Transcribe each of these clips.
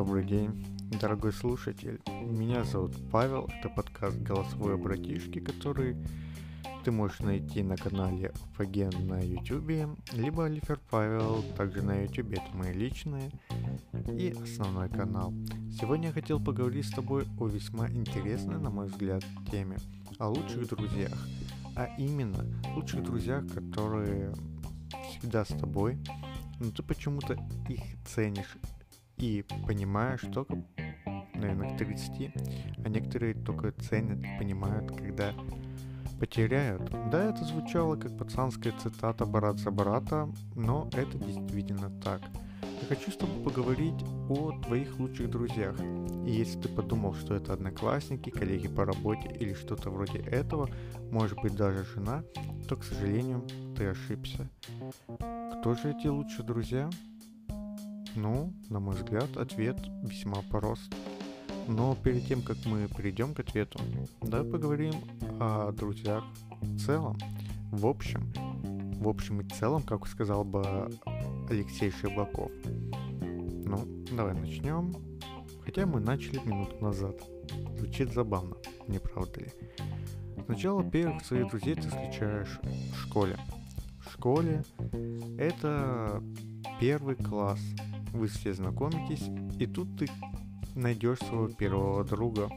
Добрый день, дорогой слушатель. Меня зовут Павел. Это подкаст «Голосовой братишки», который ты можешь найти на канале Фаген на ютубе, либо Алифер Павел, также на ютубе, это мои личные, и основной канал. Сегодня я хотел поговорить с тобой о весьма интересной, на мой взгляд, теме, о лучших друзьях, а именно лучших друзьях, которые всегда с тобой, но ты почему-то их ценишь и понимаешь только, наверное, к 30, а некоторые только ценят понимают, когда потеряют. Да, это звучало как пацанская цитата «Брат за брата», но это действительно так. Я хочу с тобой поговорить о твоих лучших друзьях. И если ты подумал, что это одноклассники, коллеги по работе или что-то вроде этого, может быть даже жена, то, к сожалению, ты ошибся. Кто же эти лучшие друзья? Ну, на мой взгляд, ответ весьма прост. Но перед тем, как мы перейдем к ответу, давай поговорим о друзьях в целом. В общем, в общем и целом, как сказал бы Алексей Шеблаков. Ну, давай начнем. Хотя мы начали минуту назад. Звучит забавно, не правда ли? Сначала первых своих друзей ты встречаешь в школе. В школе это первый класс. Вы все знакомитесь, и тут ты найдешь своего первого друга,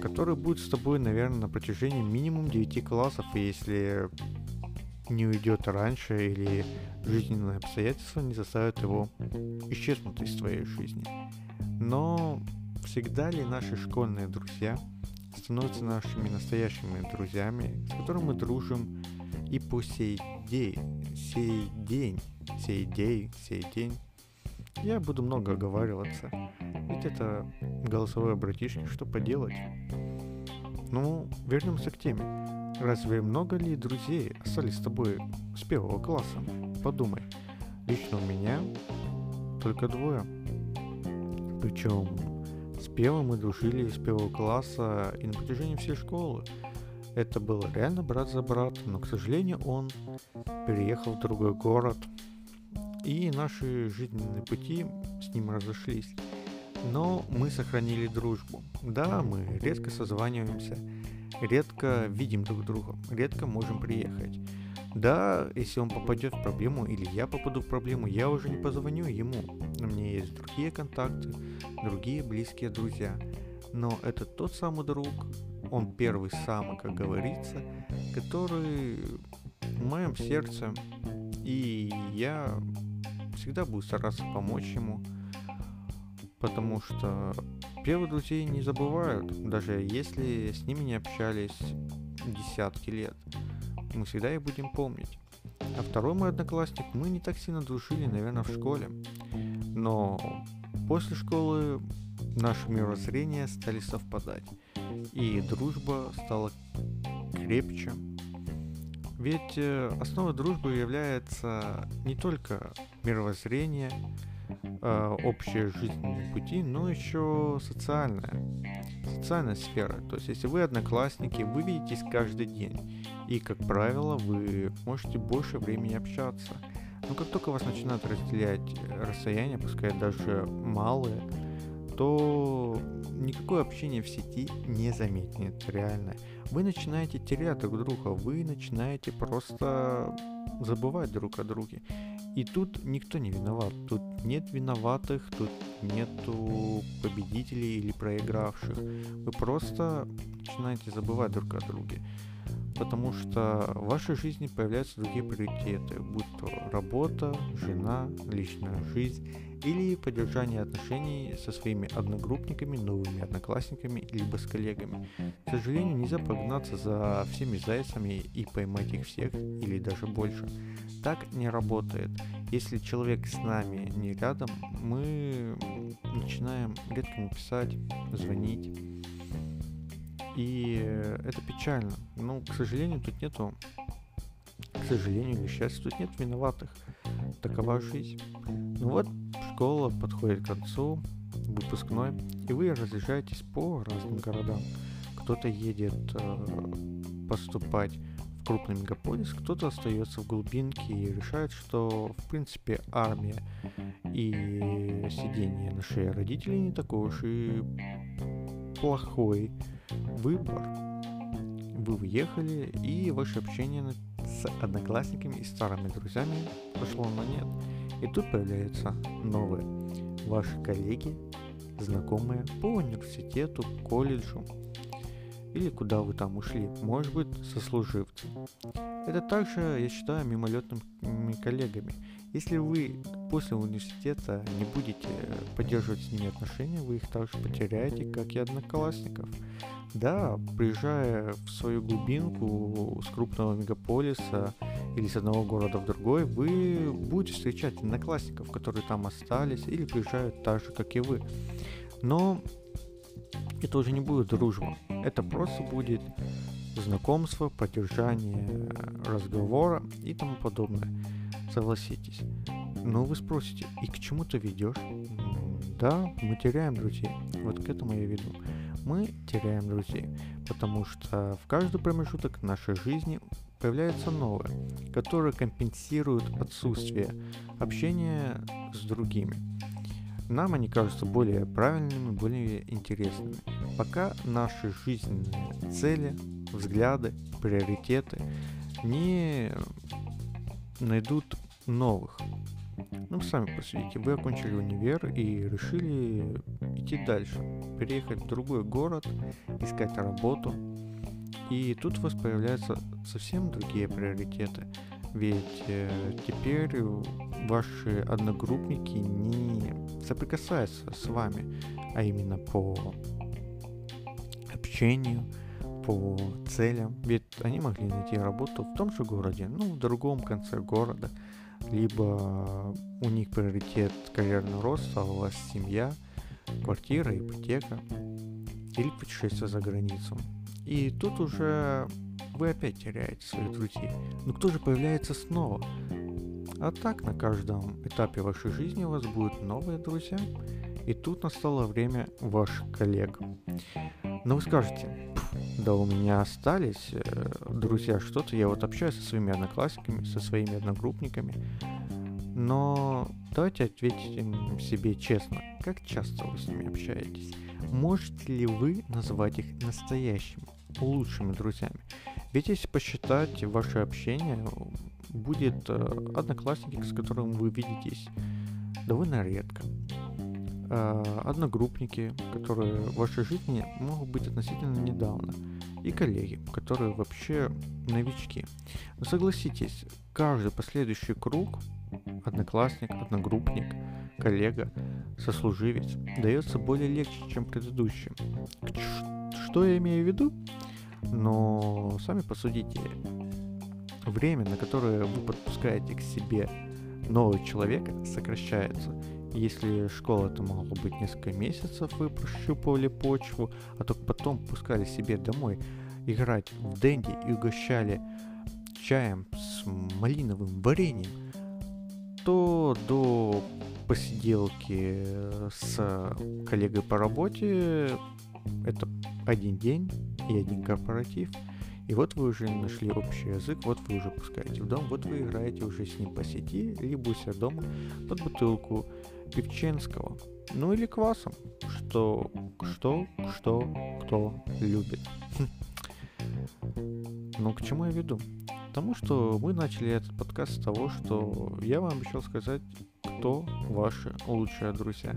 который будет с тобой, наверное, на протяжении минимум 9 классов, и если не уйдет раньше или жизненные обстоятельства не заставят его исчезнуть из твоей жизни. Но всегда ли наши школьные друзья становятся нашими настоящими друзьями, с которыми мы дружим и по сей день, сей день, сей день, сей день. Я буду много оговариваться, ведь это голосовое братишки, что поделать. Ну, вернемся к теме. Разве много ли друзей остались с тобой с первого класса? Подумай. Лично у меня только двое. Причем с первым мы дружили с первого класса и на протяжении всей школы. Это было реально брат за брат, но, к сожалению, он переехал в другой город, и наши жизненные пути с ним разошлись. Но мы сохранили дружбу. Да, мы редко созваниваемся, редко видим друг друга, редко можем приехать. Да, если он попадет в проблему или я попаду в проблему, я уже не позвоню ему. У меня есть другие контакты, другие близкие друзья. Но это тот самый друг, он первый самый, как говорится, который в моем сердце. И я всегда буду стараться помочь ему, потому что первые друзей не забывают, даже если с ними не общались десятки лет. Мы всегда их будем помнить. А второй мой одноклассник, мы не так сильно дружили, наверное, в школе. Но после школы наши мировоззрения стали совпадать. И дружба стала крепче. Ведь э, основой дружбы является не только мировоззрение, э, общие жизненные пути, но еще социальная, социальная сфера. То есть, если вы одноклассники, вы видитесь каждый день, и, как правило, вы можете больше времени общаться. Но как только вас начинают разделять расстояние, пускай даже малые, то никакое общение в сети не заметнет, реально. Вы начинаете терять друг друга, вы начинаете просто забывать друг о друге. И тут никто не виноват. Тут нет виноватых, тут нету победителей или проигравших. Вы просто начинаете забывать друг о друге. Потому что в вашей жизни появляются другие приоритеты, будь то работа, жена, личная жизнь или поддержание отношений со своими одногруппниками, новыми одноклассниками, либо с коллегами. К сожалению, нельзя погнаться за всеми зайцами и поймать их всех или даже больше. Так не работает. Если человек с нами не рядом, мы начинаем редко написать, звонить. И это печально. Но, к сожалению, тут нету, к сожалению или счастью, тут нет виноватых. Такова жизнь. Ну вот, школа подходит к концу, выпускной, и вы разъезжаетесь по разным городам. Кто-то едет э, поступать в крупный мегаполис, кто-то остается в глубинке и решает, что в принципе армия и сидение на шее родителей не такой уж и плохой выбор. Вы уехали, и ваше общение с одноклассниками и старыми друзьями пошло на нет. И тут появляются новые ваши коллеги, знакомые по университету, колледжу, или куда вы там ушли, может быть, сослуживцы. Это также, я считаю, мимолетными коллегами. Если вы после университета не будете поддерживать с ними отношения, вы их также потеряете, как и одноклассников. Да, приезжая в свою глубинку с крупного мегаполиса или с одного города в другой, вы будете встречать одноклассников, которые там остались или приезжают так же, как и вы. Но это уже не будет дружба. Это просто будет знакомство, поддержание разговора и тому подобное. Согласитесь. Но вы спросите, и к чему ты ведешь? Да, мы теряем друзей. Вот к этому я веду. Мы теряем друзей, потому что в каждый промежуток нашей жизни появляется новое, которое компенсирует отсутствие общения с другими. Нам они кажутся более правильными, более интересными. Пока наши жизненные цели, взгляды, приоритеты не найдут новых. Ну, сами посудите, вы окончили универ и решили идти дальше, переехать в другой город, искать работу. И тут у вас появляются совсем другие приоритеты. Ведь э, теперь ваши одногруппники не соприкасаются с вами, а именно по общению, по целям. Ведь они могли найти работу в том же городе, ну, в другом конце города. Либо у них приоритет карьерный рост, а у вас семья, квартира, ипотека или путешествие за границу. И тут уже вы опять теряете своих друзей. Но кто же появляется снова? А так на каждом этапе вашей жизни у вас будут новые друзья. И тут настало время ваших коллег. Но вы скажете, да у меня остались э, друзья что-то, я вот общаюсь со своими одноклассниками, со своими одногруппниками. Но давайте ответим себе честно, как часто вы с ними общаетесь? Можете ли вы назвать их настоящими, лучшими друзьями? Ведь если посчитать ваше общение, будет э, одноклассники, с которым вы видитесь довольно редко. Э, одногруппники, которые в вашей жизни могут быть относительно недавно. И коллеги, которые вообще новички. Но согласитесь, каждый последующий круг, одноклассник, одногруппник, коллега, сослуживец, дается более легче, чем предыдущий. Что я имею в виду? Но сами посудите, время, на которое вы подпускаете к себе нового человека, сокращается. Если школа это могло быть несколько месяцев, вы прощупывали почву, а только потом пускали себе домой играть в Дэнди и угощали чаем с малиновым вареньем, то до посиделки с коллегой по работе это один день и один корпоратив – и вот вы уже нашли общий язык, вот вы уже пускаете в дом, вот вы играете уже с ним по сети, либо у себя дома под бутылку певченского, ну или квасом, что, что, что, кто любит. Ну, к чему я веду? Потому что мы начали этот подкаст с того, что я вам обещал сказать, кто ваши лучшие друзья.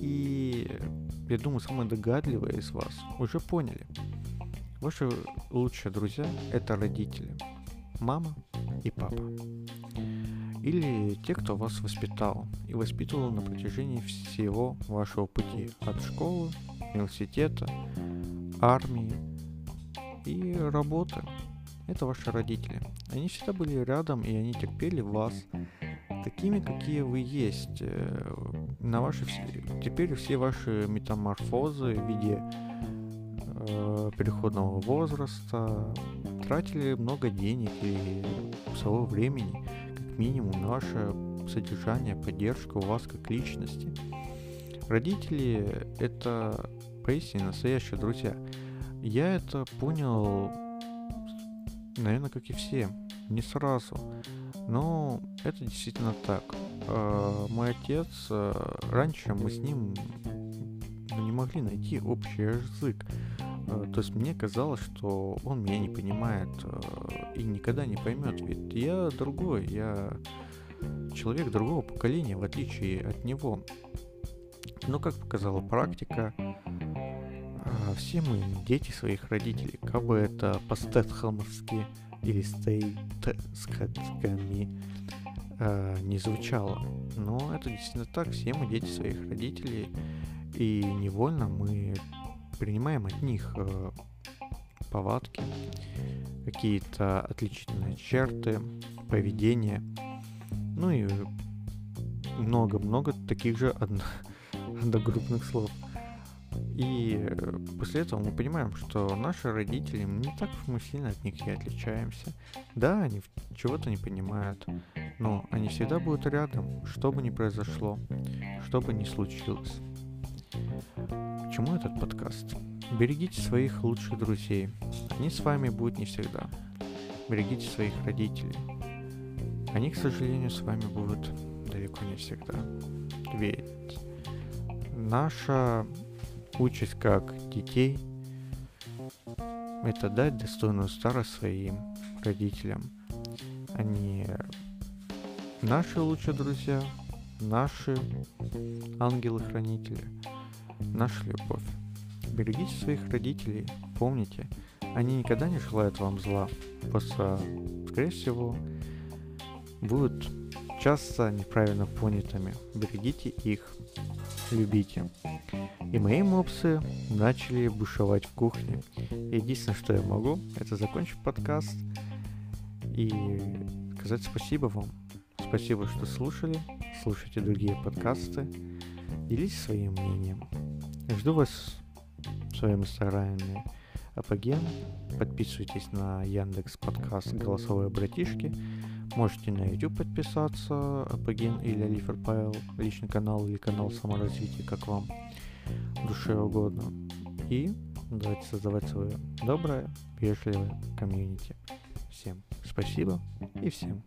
И я думаю, самые догадливые из вас уже поняли, Ваши лучшие друзья – это родители, мама и папа. Или те, кто вас воспитал и воспитывал на протяжении всего вашего пути от школы, университета, армии и работы. Это ваши родители. Они всегда были рядом, и они терпели вас такими, какие вы есть. Э, на ваши, теперь все ваши метаморфозы в виде э, переходного возраста тратили много денег и своего времени, как минимум, на ваше содержание, поддержку вас как личности. Родители — это поистине настоящие друзья. Я это понял наверное, как и все, не сразу. Но это действительно так. Э, мой отец, э, раньше мы с ним ну, не могли найти общий язык. Э, то есть мне казалось, что он меня не понимает и никогда не поймет, ведь я другой, я человек другого поколения, в отличие от него. Но, как показала практика, все мы дети своих родителей, как бы это по-стэтхэмовски или стейтсками э, не звучало. Но это действительно так, все мы дети своих родителей, и невольно мы принимаем от них э, повадки, какие-то отличительные черты, поведение, ну и много-много таких же одно, одногруппных слов. И после этого мы понимаем, что наши родители, не так уж мы сильно от них и отличаемся. Да, они чего-то не понимают, но они всегда будут рядом, что бы ни произошло, что бы ни случилось. Почему этот подкаст? Берегите своих лучших друзей. Они с вами будут не всегда. Берегите своих родителей. Они, к сожалению, с вами будут далеко не всегда. Ведь наша участь как детей – это дать достойную старость своим родителям. Они наши лучшие друзья, наши ангелы-хранители, наша любовь. Берегите своих родителей, помните, они никогда не желают вам зла, просто, скорее всего, будут часто неправильно понятыми. Берегите их, любите. И мои мопсы начали бушевать в кухне. Единственное, что я могу, это закончить подкаст и сказать спасибо вам. Спасибо, что слушали, слушайте другие подкасты, делитесь своим мнением. Жду вас в своем инстаграме Апоген. Подписывайтесь на Яндекс подкаст «Голосовые братишки». Можете на YouTube подписаться, Апоген или Алифер Павел, личный канал или канал саморазвития, как вам душе угодно. И давайте создавать свое доброе, вежливое комьюнити. Всем спасибо и всем